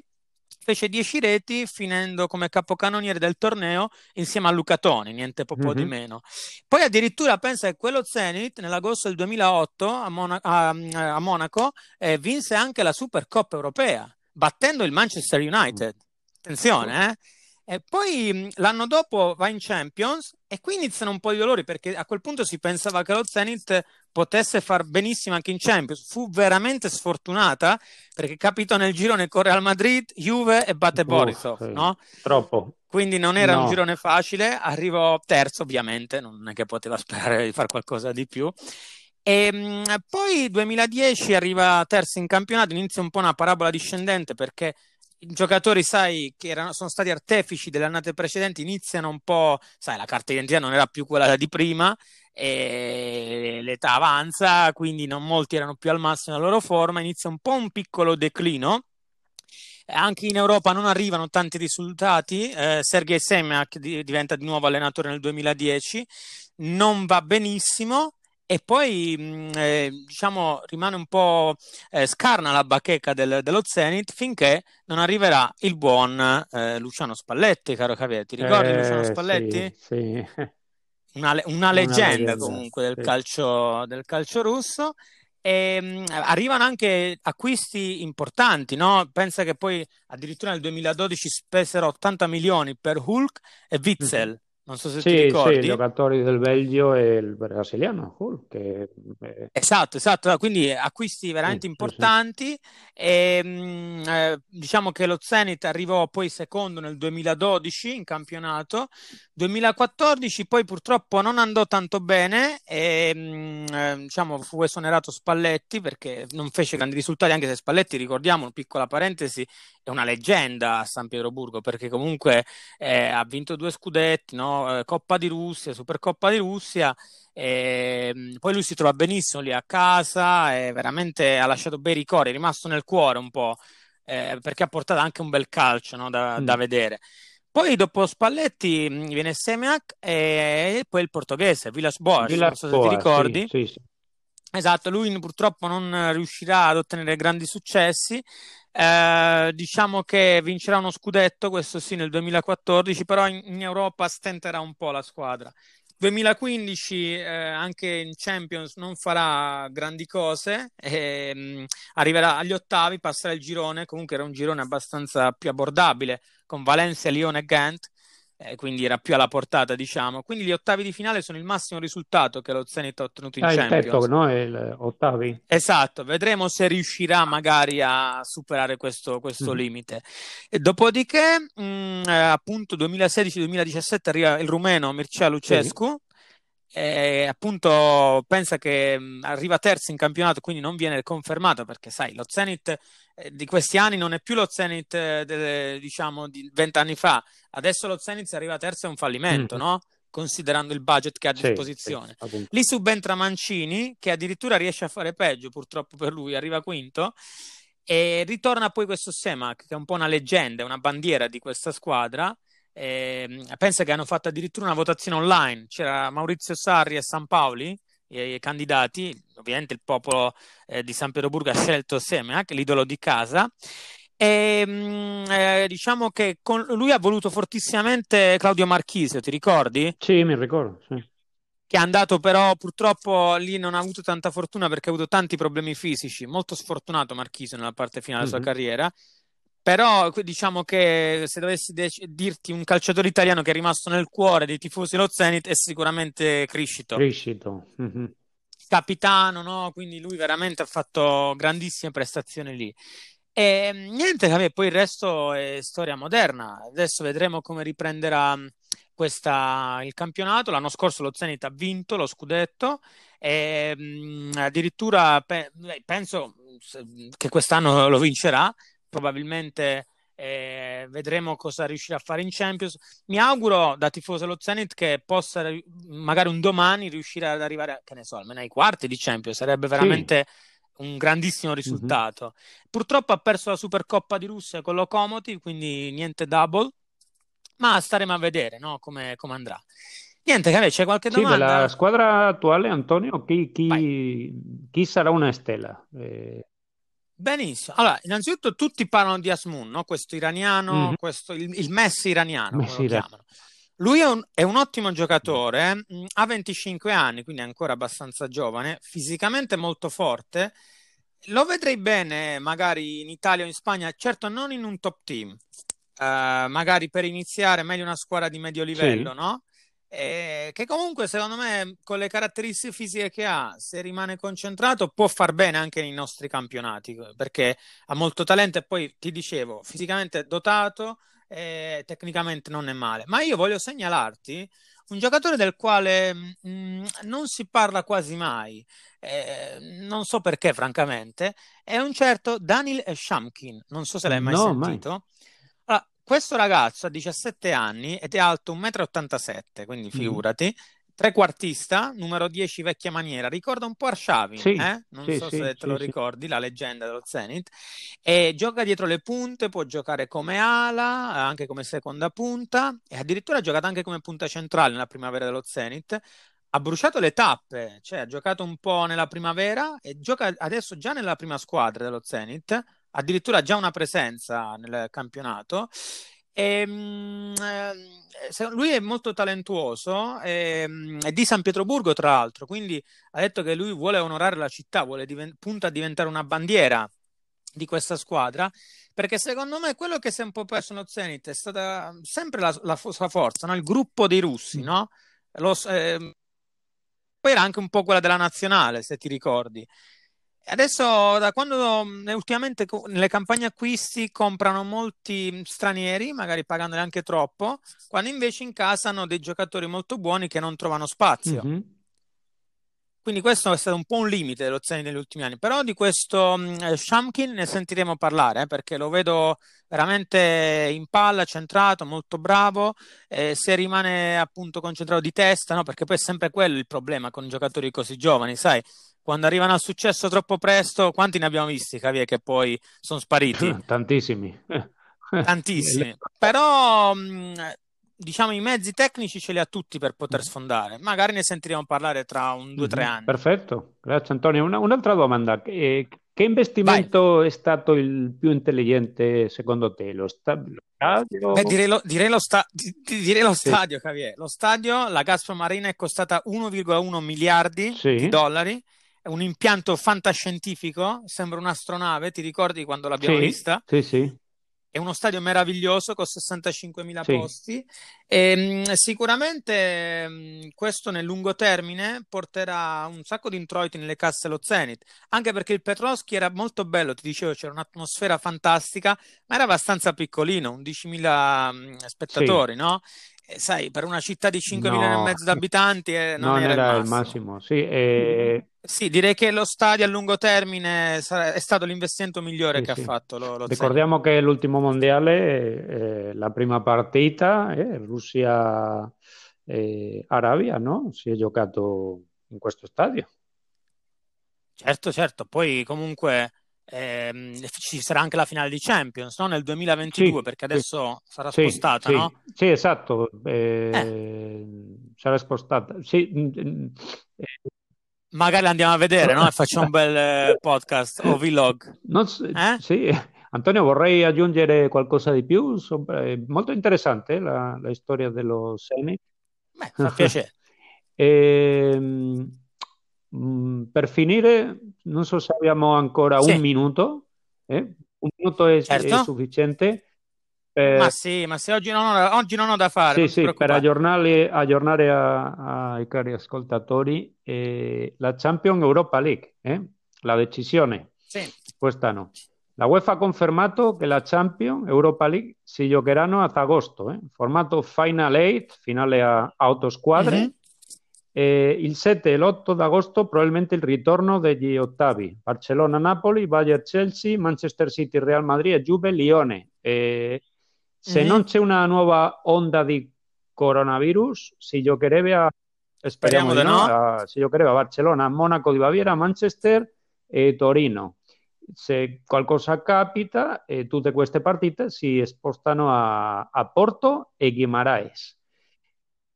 fece 10 reti finendo come capocannoniere del torneo insieme a Luca Toni, niente po' mm-hmm. di meno. Poi addirittura pensa che quello Zenit nell'agosto del 2008 a, Mona- a, a Monaco eh, vinse anche la Supercoppa europea, battendo il Manchester United. Attenzione, eh? E poi l'anno dopo va in Champions e qui iniziano un po' i dolori perché a quel punto si pensava che lo Zenit potesse far benissimo anche in Champions. Fu veramente sfortunata perché capitò nel girone con Real Madrid, Juve e batte Borisov, no? Troppo. Quindi non era no. un girone facile, arrivò terzo ovviamente, non è che poteva sperare di fare qualcosa di più. E poi 2010 arriva terzo in campionato, inizia un po' una parabola discendente perché i giocatori, sai, che erano, sono stati artefici delle annate precedenti, iniziano un po', sai, la carta d'identità non era più quella di prima, e l'età avanza, quindi non molti erano più al massimo della loro forma, inizia un po' un piccolo declino. Anche in Europa non arrivano tanti risultati. Eh, Sergei Semak diventa di nuovo allenatore nel 2010, non va benissimo e poi mh, eh, diciamo rimane un po' eh, scarna la bacheca del, dello Zenit finché non arriverà il buon eh, Luciano Spalletti, caro Javier. Ti ricordi Luciano eh, Spalletti? Sì, sì. Una, una, leggenda, una comunque del, sì. calcio, del calcio russo. E, mh, arrivano anche acquisti importanti, no? Pensa che poi addirittura nel 2012 spesero 80 milioni per Hulk e Witzel. Mm-hmm non so se sì, ti ricordi. Sì, i giocatori del Belgio e il brasiliano. Cool, che... Esatto, esatto. Quindi acquisti veramente sì, importanti. Sì, e, mh, diciamo che lo Zenit arrivò poi secondo nel 2012 in campionato. 2014 poi purtroppo non andò tanto bene e mh, eh, diciamo fu esonerato Spalletti perché non fece grandi risultati, anche se Spalletti, ricordiamo, piccola parentesi, è una leggenda a San Pietroburgo perché comunque eh, ha vinto due scudetti, no? Eh, Coppa di Russia, Supercoppa di Russia. E, ehm, poi lui si trova benissimo lì a casa e veramente ha lasciato bei ricordi, è rimasto nel cuore un po' eh, perché ha portato anche un bel calcio no? da, mm. da, vedere. Poi dopo Spalletti mm, viene Semiac e poi il portoghese Villas Boas, non so se ti ricordi. Sì, sì, sì. Esatto, lui purtroppo non riuscirà ad ottenere grandi successi. Eh, diciamo che vincerà uno scudetto, questo sì, nel 2014, però in, in Europa stenterà un po' la squadra. 2015 eh, anche in Champions non farà grandi cose, e, mh, mm, arriverà agli ottavi, passerà il girone, comunque era un girone abbastanza più abbordabile con Valencia, Lione e Ghent eh, quindi era più alla portata, diciamo. Quindi gli ottavi di finale sono il massimo risultato che lo Zenit ha ottenuto in ah, Champions. Il tetto, no? Il ottavi. Esatto, vedremo se riuscirà magari a superare questo, questo mm. limite. E dopodiché, mh, mm, eh, appunto, 2016-2017 arriva il rumeno Mircea Lucescu. Sì e appunto pensa che arriva terzo in campionato, quindi non viene confermato perché sai, lo Zenit eh, di questi anni non è più lo Zenit eh, de, diciamo di vent'anni fa, adesso lo Zenit arriva terzo è un fallimento, mm. no? Considerando il budget che ha a sì, disposizione. Sì, Lì subentra Mancini che addirittura riesce a fare peggio, purtroppo per lui, arriva quinto E ritorna poi questo Semac, che è un po' una leggenda, una bandiera di questa squadra. Eh, pensa che hanno fatto addirittura una votazione online. C'era Maurizio Sarri e San Paoli, i, candidati. Ovviamente il popolo eh, di San Pietroburgo ha scelto Semac, l'idolo di casa. E, mh, eh, diciamo che con lui ha voluto fortissimamente Claudio Marchisio, ti ricordi? Sì, mi ricordo. Sì che è andato però purtroppo lì non ha avuto tanta fortuna perché ha avuto tanti problemi fisici, molto sfortunato Marchisio nella parte finale della mm-hmm. sua carriera. Però diciamo che se dovessi de- dirti un calciatore italiano che è rimasto nel cuore dei tifosi dello Zenit è sicuramente Criscito. Criscito. Mm-hmm. Capitano, no? Quindi lui veramente ha fatto grandissime prestazioni lì. E niente, vabbè, poi il resto è storia moderna. Adesso vedremo come riprenderà questa, il campionato. L'anno scorso lo Zenit ha vinto lo scudetto e mh, addirittura pe- penso che quest'anno lo vincerà. Probabilmente eh, vedremo cosa riuscirà a fare in Champions. Mi auguro da tifoso dello Zenit che possa magari un domani riuscire ad arrivare, che ne so, almeno ai quarti di Champions. Sarebbe veramente. Sì un grandissimo risultato. Mm-hmm. Purtroppo ha perso la Supercoppa di Russia con Lokomotiv, quindi niente double ma staremo a vedere no? come, come, andrà. Niente, Cave, c'è qualche domanda? Sì, della squadra attuale, Antonio, chi, chi, chi sarà una stella? Eh... Benissimo. Allora, innanzitutto tutti parlano di Asmun, no? questo iraniano, mm-hmm. questo, il, il, Messi iraniano, Messi lo chiamano. Lui è un, è un, ottimo giocatore, mm, ha 25 anni, quindi è ancora abbastanza giovane, fisicamente molto forte. Lo vedrei bene magari in Italia o in Spagna, certo non in un top team, uh, magari per iniziare meglio una squadra di medio livello, sì. no? E che comunque secondo me con le caratteristiche fisiche che ha, se rimane concentrato, può far bene anche nei nostri campionati perché ha molto talento e poi ti dicevo, fisicamente dotato e tecnicamente non è male. Ma io voglio segnalarti un giocatore del quale mh, mm, non si parla quasi mai, eh, non so perché francamente, è un certo Daniel Shamkin, non so se l'hai mai no, sentito. Mai. Questo ragazzo ha 17 anni ed è alto 1,87 m, quindi mm. figurati. Mm. Trequartista, numero 10 vecchia maniera, ricorda un po' Arshavin, sì, eh? non sì, so sì, se te lo ricordi, la leggenda dello Zenit, e gioca dietro le punte, può giocare come ala, anche come seconda punta, e addirittura ha giocato anche come punta centrale nella primavera dello Zenit, ha bruciato le tappe, cioè ha giocato un po' nella primavera e gioca adesso già nella prima squadra dello Zenit, addirittura già una presenza nel campionato. E, mh, eh, lui è molto talentuoso, e, mh, è di San Pietroburgo tra l'altro, quindi ha detto che lui vuole onorare la città, vuole diven- punta a diventare una bandiera di questa squadra, perché secondo me quello che si è un po' perso nello Zenit è stata sempre la, la sua forza, no? il gruppo dei russi, mm. no? Lo, eh, poi era anche un po' quella della nazionale, se ti ricordi. Adesso, da quando ultimamente nelle campagne acquisti comprano molti stranieri, magari pagandoli anche troppo, quando invece in casa hanno dei giocatori molto buoni che non trovano spazio. Mm-hmm. Quindi questo è stato un po' un limite dello negli ultimi anni, però di questo um, Shamkin ne sentiremo parlare eh, perché lo vedo veramente in palla, centrato, molto bravo, eh, se rimane appunto concentrato di testa, no? perché poi è sempre quello il problema con giocatori così giovani, sai, quando arrivano al successo troppo presto, quanti ne abbiamo visti, Javier, che poi sono spariti? Tantissimi. Tantissimi. Però diciamo, i mezzi tecnici ce li ha tutti per poter sfondare. Magari ne sentiremo parlare tra un due o tre mm-hmm. anni. Perfetto, grazie Antonio. Una, un'altra domanda. Eh, che investimento Vai. è stato il più intelligente secondo te? Lo, sta- lo stadio? Beh, direi lo, direi lo, sta- direi lo sì. stadio, Javier. Lo stadio, la Gazprom Marina è costata 1,1 miliardi sì. di dollari. È un impianto fantascientifico, sembra un'astronave, ti ricordi quando l'abbiamo sì, vista? Sì, sì. È uno stadio meraviglioso con 65.000 sì. posti e mh, sicuramente mh, questo nel lungo termine porterà un sacco di introiti nelle casse lo Zenit, anche perché il Petrovski era molto bello, ti dicevo c'era un'atmosfera fantastica, ma era abbastanza piccolino, 11.000 spettatori, sì. no? Sai, per una città di 5 no, milioni e mezzo di abitanti eh, non, non, era, era il massimo. Il massimo sì, e... sì, direi che lo stadio a lungo termine è stato l'investimento migliore sì, che sì. ha fatto lo, lo Ricordiamo Zenit. che l'ultimo mondiale, eh, la prima partita, eh, Russia-Arabia, no? Si è giocato in questo stadio. Certo, certo, poi comunque ehm, ci sarà anche la finale di Champions no? nel 2022 sì, perché adesso sì, sarà spostata, sì, no? Sì, esatto, eh, eh. sarà spostata. Mm, mm, eh. Magari andiamo a vedere no? e facciamo un bel eh, podcast o vlog. Non eh? Sì, Antonio, vorrei aggiungere qualcosa di più. È molto interessante la, la storia dello Semi. Beh, fa piacere. e, ehm, per finire, non so se abbiamo ancora sì. un minuto. Eh? Un minuto è, certo. è sufficiente. Per... Ma sì, ma se oggi non ho, oggi non ho da fare. Sì, sì, per aggiornare, aggiornare a, ai cari ascoltatori eh, la Champions Europa League, eh? la decisione sì. quest'anno. La UEFA ha confermato che la Champions Europa League si giocheranno ad agosto, eh? formato Final 8, finale a 8 squadre. Mm-hmm eh, il 7 e l'8 d'agosto probabilmente il ritorno degli ottavi. Barcellona-Napoli, Bayern-Chelsea, Manchester City-Real Madrid Juve-Lione. Eh, se mm-hmm. non c'è una nuova onda di coronavirus, si giocherebbe a, speriamo, di no, a, si giocherebbe a Barcellona, Monaco di Baviera, Manchester e Torino. Se qualcosa capita, eh, tutte queste partite si spostano a, a Porto e Guimaraes.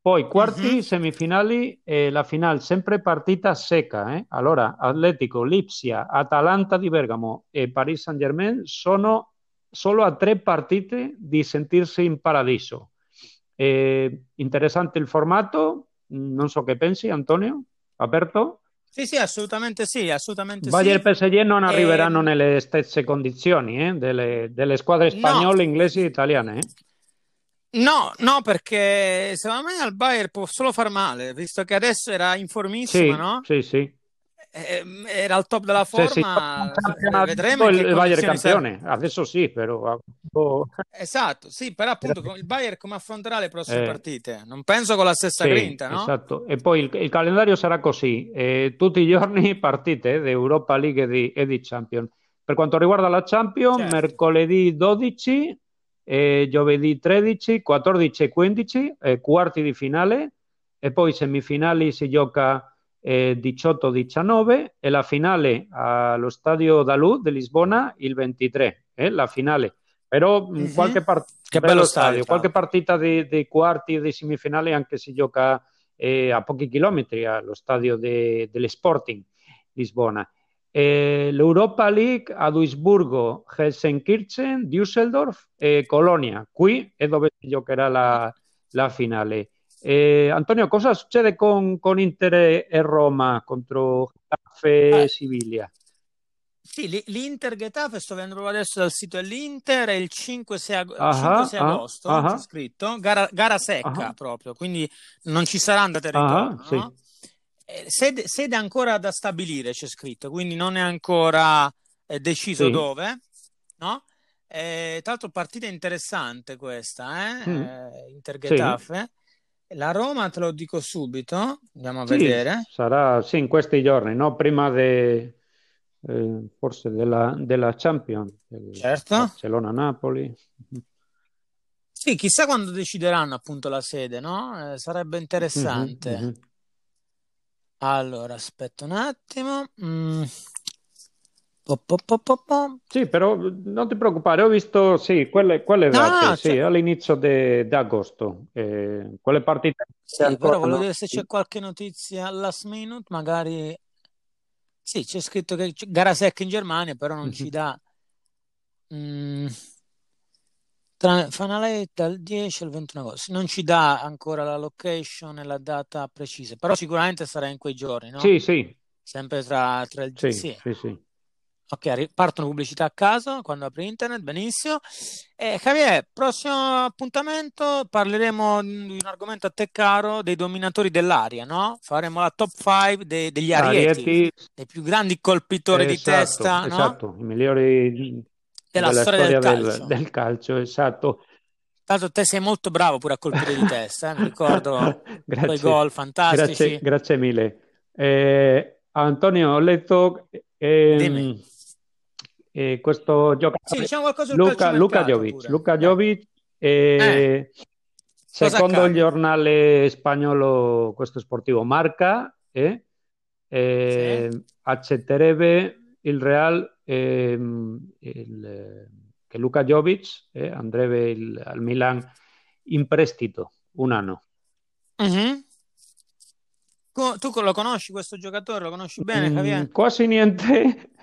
Poi quarti, semifinali e la finale sempre partita secca. Eh? Allora, Atletico, Lipsia, Atalanta di Bergamo e Paris Saint-Germain sono solo a tre partite di sentirsi in paradiso. Eh, interessante il formato, non so che pensi Antonio, aperto? Sì, sì, assolutamente sì, assolutamente Bayern sì. e PSG non arriveranno eh... nelle stesse condizioni eh? delle, delle, squadre spagnole, no. inglesi e italiane. Eh? No, no, perché secondo me al Bayern può solo far male, visto che adesso era informissimo, sì, no? Sì, sì. Eh, era al top della forma, sì, sì. vedremo il Bayern campione, sarà. adesso sì, però... Esatto, sì, però appunto il Bayern come affronterà le prossime eh, partite? Non penso con la stessa sì, grinta, no? Esatto, e poi il, il calendario sarà così, eh, tutti i giorni partite di Europa League e di, e di Champions. Per quanto riguarda la Champions, certo. mercoledì 12 eh, giovedì 13, 14 e 15, eh, quarti di finale, e poi semifinali si gioca eh, 18-19 e la finale allo stadio Dalù di Lisbona il 23, eh, la finale. Però mm-hmm. qualche, part- bello stadio, qualche partita di, di, quarti e di semifinale anche si gioca eh, a pochi chilometri allo stadio de, delle Sporting Lisbona. Eh, L'Europa League a Duisburgo, Helsenkirchen, Düsseldorf e Colonia. Qui è dove si giocherà la, la finale. Eh, Antonio, cosa succede con, con, Inter e Roma contro Getafe e Siviglia? Sì, l'Inter Getafe, sto vedendo proprio adesso dal sito dell'Inter, è il 5-6, ag- uh-huh, 5-6 agosto, uh-huh. c'è scritto, gara, gara secca uh-huh. proprio, quindi non ci sarà andata e ritorno, sì. no? Eh, sede, sede, ancora da stabilire, c'è scritto, quindi non è ancora eh, deciso sì. dove, no? Eh, tra l'altro partita interessante questa, eh? Mm. eh Inter-Getafe. Sì. La Roma, te lo dico subito, andiamo a sì, vedere. Sarà, sì, in questi giorni, no? Prima de, eh, forse della, della Champions. Certo. Barcellona-Napoli. Sì, chissà quando decideranno appunto la sede, no? Eh, sarebbe interessante. Mm-hmm, mm-hmm. Allora, aspetta un attimo. Mm. Po, po, po, sì, però non ti preoccupare, ho visto sì, quelle, quelle date, no, sì, cioè... all'inizio di agosto, eh, quelle partite. Sì, però volevo vedere se c'è qualche notizia last minute, magari... Sì, c'è scritto che c'è gara secca in Germania, però non ci dà... Mm. Tra Fanale dal 10 al 21 agosto. Non ci dà ancora la location e la data precisa, però sicuramente sarà in quei giorni, no? Sì, sì. Sempre tra, tra il sì, sì. sì, sì. Ok, partono pubblicità a caso quando apri internet, benissimo. E Javier, prossimo appuntamento parleremo di un argomento a te caro, dei dominatori dell'aria, no? Faremo la top 5 de- degli arieti, arieti, dei più grandi colpitori esatto, di testa, esatto, no? i migliori della, della storia, storia, del, calcio. Del, calcio, esatto. Tanto te sei molto bravo pure a colpire di testa, eh? mi ricordo quei gol fantastici. Grazie, grazie mille. Eh, Antonio, ho letto eh, eh, questo giocatore sì, diciamo Luca, Luca Jovic. Luca Jovic eh, secondo il giornale spagnolo, questo sportivo Marca, eh, sì. accetterebbe il Real ehm, il, che Luka Jovic eh, andrebbe il, al Milan in prestito un anno. Mm-hmm. Tu lo conosci questo giocatore? Lo conosci bene, mm, Javier? quasi niente.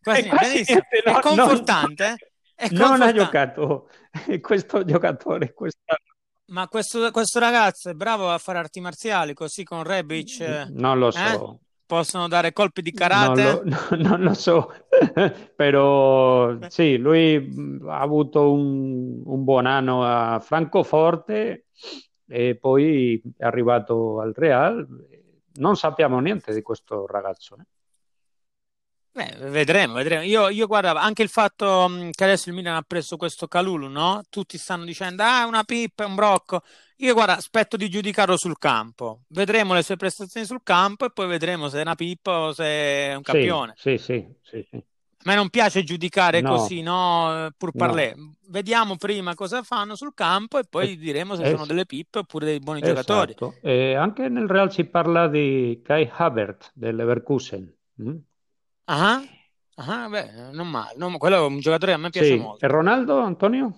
Quasi, quasi niente, no, è confortante. No, è non ha giocato questo giocatore quest'anno. Ma questo, questo, ragazzo è bravo a fare arti marziali, così con Rebic. Non lo so. Eh? Possono dare colpi di karate? Non lo, no, non lo so, però sì, lui ha avuto un, un buon anno a Francoforte e poi è arrivato al Real. Non sappiamo niente di questo ragazzo. Eh. Beh, vedremo, vedremo. Io, io guarda, anche il fatto mm, che adesso il Milan ha preso questo Calulu, no? Tutti stanno dicendo, ah, è una pippa, è un brocco. Io guarda, aspetto di giudicarlo sul campo. Vedremo le sue prestazioni sul campo e poi vedremo se è una pippa o se è un campione. Sì, sì, sì. sì, A me non piace giudicare no. così, no? Pur parlé. No. Vediamo prima cosa fanno sul campo e poi eh, diremo se es- sono delle pippe oppure dei buoni esatto. giocatori. Eh, anche nel Real si parla di Kai Havert dell'Everkusen. Mm? Ah, ah, beh, non male. Non, quello è un giocatore che a me piace Sì. molto. E Ronaldo, Antonio?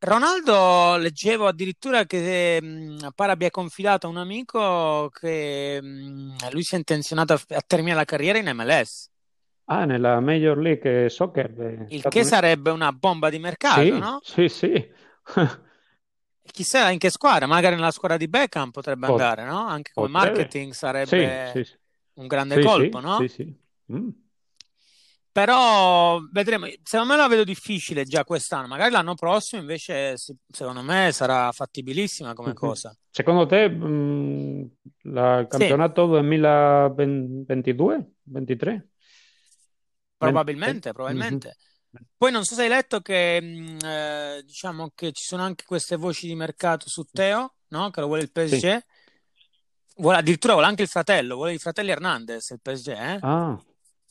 Ronaldo, leggevo addirittura che mh, pare abbia confidato a un amico che mh, lui si è intenzionato a, a terminare la carriera in MLS, Ah, nella Major League Soccer degli il che Uniti. sarebbe una bomba di mercato, Sì, no? sì, sì. Chissà in che squadra, magari nella squadra di Beckham potrebbe Pot- andare, no? Anche come potrebbe. marketing sarebbe sì, sì. un grande colpo, no? sì, sì. Mm. Però vedremo, secondo me la vedo difficile già quest'anno, magari l'anno prossimo invece secondo me sarà fattibilissima come Mhm. cosa. Secondo te, mm, la- il Sì, campionato 2022? 23? probabilmente, probabilmente. Poi non so se hai letto che mh, eh, diciamo che ci sono anche queste voci di mercato su Teo, no? Che lo vuole il Sì. PSG. Vuole, addirittura vuole anche il fratello, vuole i fratelli Hernandez, il PSG, eh? Ah,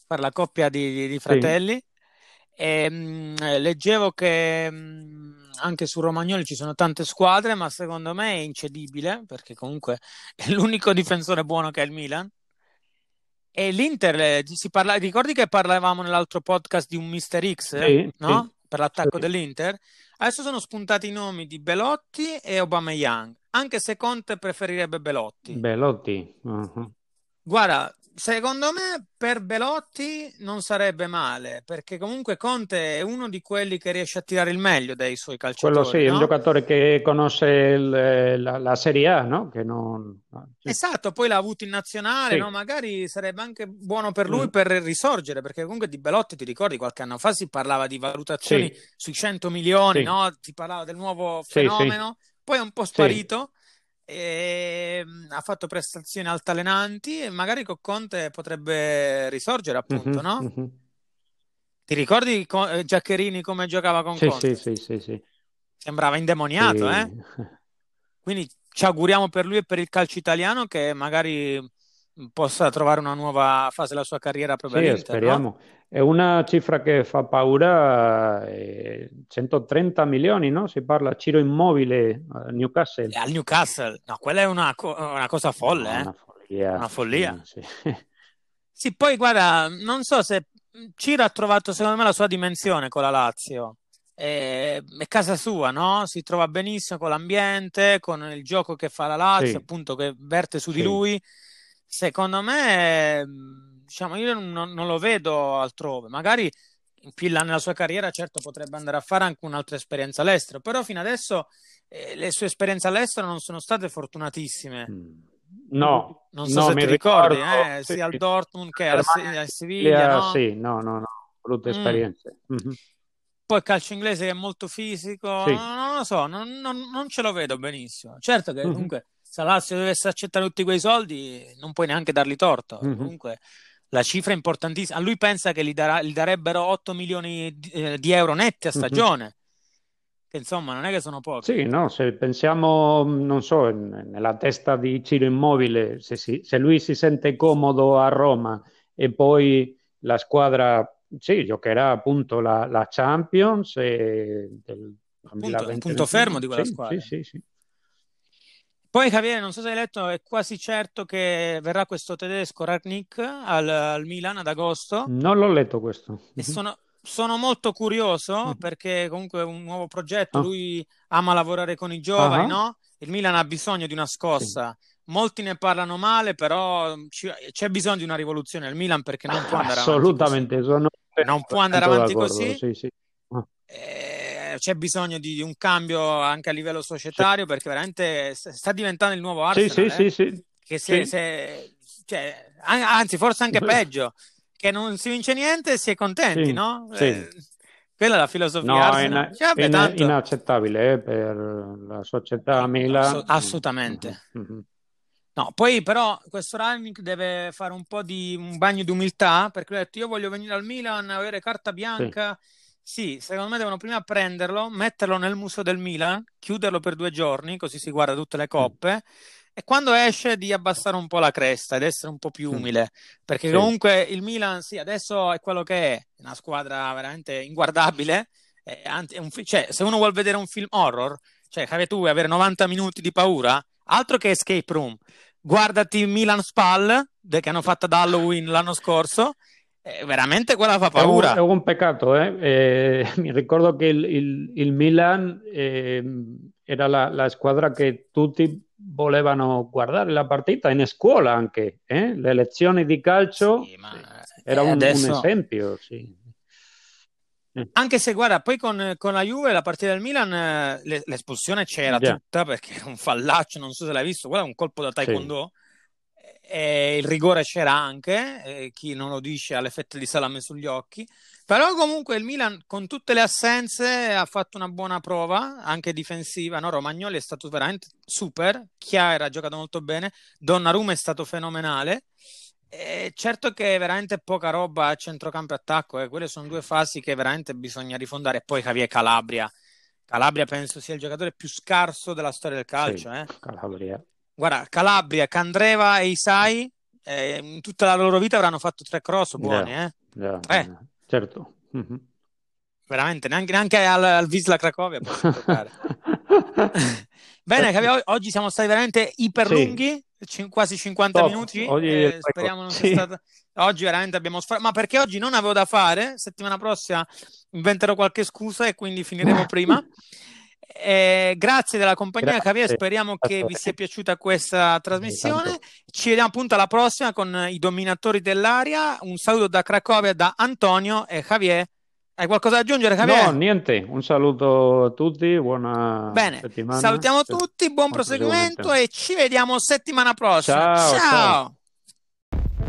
Per la coppia di, di- di sì. fratelli. E, mh, leggevo che mh, anche su Romagnoli ci sono tante squadre, ma secondo me è incedibile, perché comunque è l'unico difensore buono che ha il Milan. E l'Inter, si parla, ricordi che parlavamo nell'altro podcast di un Mister X, Sì, no? sì, Per l'attacco sì. dell'Inter? Adesso sono spuntati i nomi di Belotti e Aubameyang, anche se Conte preferirebbe Belotti. Belotti. Mhm. Guarda, secondo me per Belotti non sarebbe male, perché comunque Conte è uno di quelli che riesce a tirare il meglio dai suoi Quello calciatori, sì, è un no? giocatore che conosce il- la, la Serie A, no? Che non... Esatto, poi l'ha avuto in nazionale, Sì. no? Magari sarebbe anche buono per lui Mm. per risorgere, perché comunque di Belotti, ti ricordi, qualche anno fa si parlava di valutazioni Sì, sui 100 milioni, sì, no? Si parlava del nuovo fenomeno, poi è un po' sparito, e mm, ha fatto prestazioni altalenanti e magari con Conte potrebbe risorgere, appunto, Mhm, no? mhm. Ti ricordi Co- eh, Giaccherini come giocava con Sì, Conte? sì, sì, sì. Sembrava indemoniato, eh? Sì. Quindi ci auguriamo per lui e per il calcio italiano che magari possa trovare una nuova fase della sua carriera proprio Sì, all'Inter, no? speriamo. È una cifra che fa paura, eh, 130 milioni, no? Si parla Ciro Immobile a Newcastle. E al Newcastle, no, quella è una, co- una cosa folle, No, eh? una follia. Una follia. Sì, sì. Sì, poi guarda, non so se Ciro ha trovato secondo me la sua dimensione con la Lazio. È, è casa sua, no? Si trova benissimo con l'ambiente, con il gioco che fa la Lazio, Sì, appunto che verte su di lui. Secondo me, diciamo, io non, non lo vedo altrove. Magari più là nella sua carriera, certo, potrebbe andare a fare anche un'altra esperienza all'estero, però fino adesso eh, le sue esperienze all'estero non sono state fortunatissime. Mm. No, Non so no, se mi ti ricordi, ricordo, eh, sì, sia al Dortmund che al, Siviglia, no? sì, no, no, no, brutte Mm. esperienze. Mhm. Poi calcio inglese che è molto fisico, Sì. non, non lo so, non, non- non ce lo vedo benissimo. Certo che Mhm. comunque se la Lazio dovesse accettare tutti quei soldi, non puoi neanche dargli torto. Mhm. Comunque la cifra è importantissima. A lui pensa che gli, darà- gli darebbero 8 milioni di, eh, di euro netti a Mhm. stagione, che insomma non è che sono pochi. Sì, no, se pensiamo, non so, nella testa di Ciro Immobile, se, si- se lui si sente comodo a Roma e poi la squadra, sì, giocherà appunto la, la Champions e del Appunto, è il 2020 punto fermo di quella Sì, squadra. sì, sì, sì. Poi Javier, non so se hai letto, è quasi certo che verrà questo tedesco Ragnick al, al Milan ad agosto. Non l'ho letto questo. E sono, sono molto curioso perché comunque è un nuovo progetto, lui ama lavorare con i giovani, uh-huh. no? Il Milan ha bisogno di una scossa. Sì. Molti ne parlano male, però c'è bisogno di una rivoluzione al Milan perché non può andare Assolutamente, avanti sono non può andare avanti così. Sì, sì. Eh, c'è bisogno di, un cambio anche a livello societario sì. perché veramente sta diventando il nuovo Arsenal. Sì, sì, eh? sì, sì. Che se, se, cioè, anzi, forse anche peggio, che non si vince niente e si è contenti, sì, no? Sì. Eh, quella è la filosofia no. È, cioè, vabbè, in, tanto... inaccettabile eh, per la società Milan. Ass- assolutamente. Mm-hmm. No, poi però questo Rangnick deve fare un po' di un bagno di umiltà perché ha detto io voglio venire al Milan, avere carta bianca. Sì. Sì, secondo me devono prima prenderlo, metterlo nel museo del Milan, chiuderlo per due giorni, così si guarda tutte le coppe. Mm e quando esce di abbassare un po' la cresta ed essere un po' più umile, perché sì. comunque il Milan sì, adesso è quello che è, una squadra veramente inguardabile, un, cioè, se uno vuole vedere un film horror, cioè tu avere 90 minuti di paura, altro che Escape Room, guardati Milan Spal, che hanno fatto da Halloween l'anno scorso, eh, veramente quella fa paura. È un, è un peccato, eh? Eh, mi ricordo che il, il, il Milan ehm, era la, la, squadra che tutti volevano guardare la partita in scuola anche, eh? le lezioni di calcio sì, ma... era un, adesso... un esempio. Sì. Eh. Anche se guarda, poi con, con, la Juve la partita del Milan le, l'espulsione c'era yeah. tutta perché un fallaccio, non so se l'hai visto, guarda un colpo da taekwondo. Sì. E il rigore c'era anche, chi non lo dice ha l'effetto di salame sugli occhi. Però comunque il Milan con tutte le assenze ha fatto una buona prova, anche difensiva. No? Romagnoli è stato veramente super, Chiara ha giocato molto bene, Donnarumma è stato fenomenale. E certo che è veramente poca roba a centrocampo e attacco, eh. quelle sono due fasi che veramente bisogna rifondare. E poi Javier Calabria. Calabria penso sia il giocatore più scarso della storia del calcio. Sì, eh. Calabria. Guarda, Calabria, Candreva e Isai eh, in tutta la loro vita avranno fatto tre cross buoni. Yeah, eh. Yeah, eh. Certo. Mm-hmm. Veramente, neanche, neanche al, al Visla Cracovia posso giocare. Bene, Javier, oggi siamo stati veramente iper lunghi, sì. quasi 50 Top. minuti. Oggi, eh, speriamo non sia stato. Oggi veramente abbiamo sfruttato, ma perché oggi non avevo da fare, settimana prossima inventerò qualche scusa e quindi finiremo prima. Eh, grazie della compagnia grazie. Javier, speriamo che vi sia piaciuta questa trasmissione. Ci vediamo appunto alla prossima con i dominatori dell'aria. Un saluto da Cracovia da Antonio e Javier. Hai qualcosa da aggiungere, Javier? No, niente. Un saluto a tutti, buona Bene, settimana. salutiamo tutti, buon proseguimento e ci vediamo settimana prossima. ciao. ciao. ciao.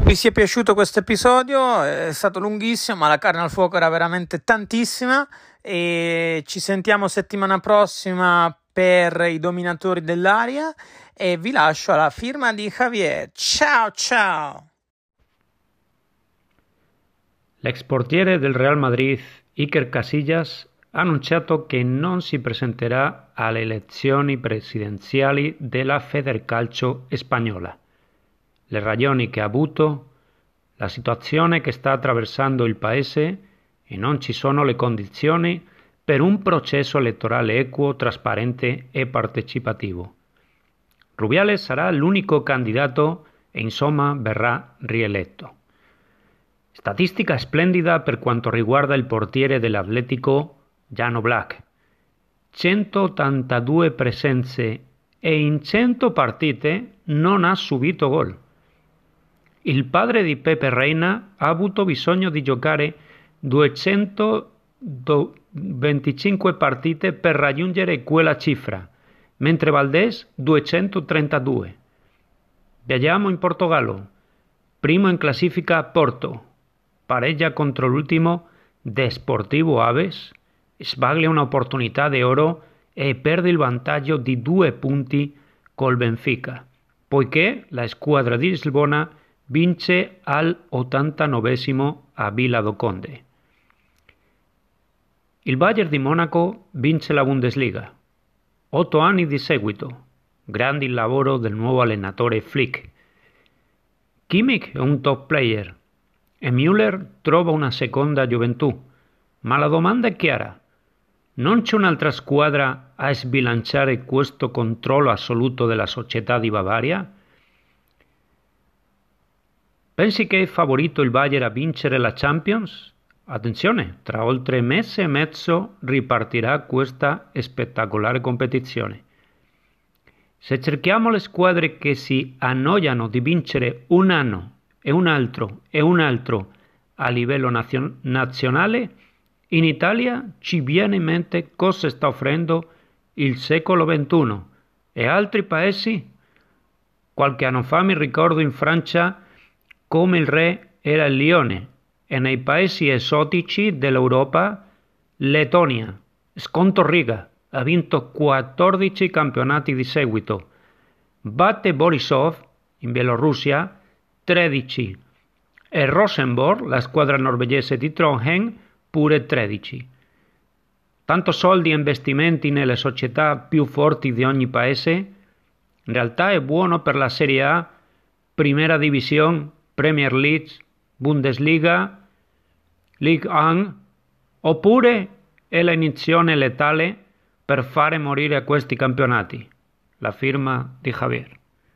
Vi sia piaciuto questo episodio? È stato lunghissimo, ma la carne al fuoco era veramente tantissima. E ci sentiamo settimana prossima per i dominatori dell'aria. E vi lascio alla firma di Javier. Ciao, ciao. L'ex portiere del Real Madrid, Iker Casillas, ha annunciato che non si presenterà alle elezioni presidenziali della Federcalcio spagnola. le ragioni che ha avuto, la situazione che sta attraversando il Paese e non ci sono le condizioni per un processo elettorale equo, trasparente e partecipativo. Rubiales sarà l'unico candidato e insomma verrà rieletto. Statistica splendida per quanto riguarda il portiere dell'Atletico Jano Black. 182 presenze e in 100 partite non ha subito gol. Il padre di Pepe Reina ha avuto bisogno di giocare 225 partite per raggiungere quella cifra, mentre Valdés 232. Viaggiamo in Portogallo. Primo in classifica Porto. Pareggia contro l'ultimo De Sportivo Aves. Sbaglia un'opportunità di oro e perde il vantaggio di due punti col Benfica, poiché la squadra di Lisbona vince al 89 a Villa do Conde. Il Bayern di Monaco vince la Bundesliga. Otto anni di seguito. Grande il del nuovo allenatore Flick. Kimmich è un top player e Müller trova una seconda gioventù. Ma la domanda è chiara. Non c'è un'altra squadra a sbilanciare questo controllo assoluto della società di Bavaria? Pensi che è favorito il Bayern a vincere la Champions? Attenzione, tra oltre mese e mezzo ripartirà questa spettacolare competizione. Se cerchiamo le squadre che si annoiano di vincere un anno e un altro e un altro a livello nazio- nazionale, in Italia ci viene in mente cosa sta offrendo il secolo XXI e altri paesi? Qualche anno fa mi ricordo in Francia come il re era il leone e nei paesi esotici dell'Europa Lettonia, scontorriga, ha vinto 14 campionati di seguito. Batte Borisov in Bielorussia 13 e Rosenborg, la squadra norvegese di Trondheim, pure 13. Tanto soldi e investimenti nelle società più forti di ogni paese? In realtà è buono per la Serie A, Primera Divisione, Premier League, Bundesliga, League 1, oppure è l'iniezione letale per fare morire questi campionati. La firma di Javier.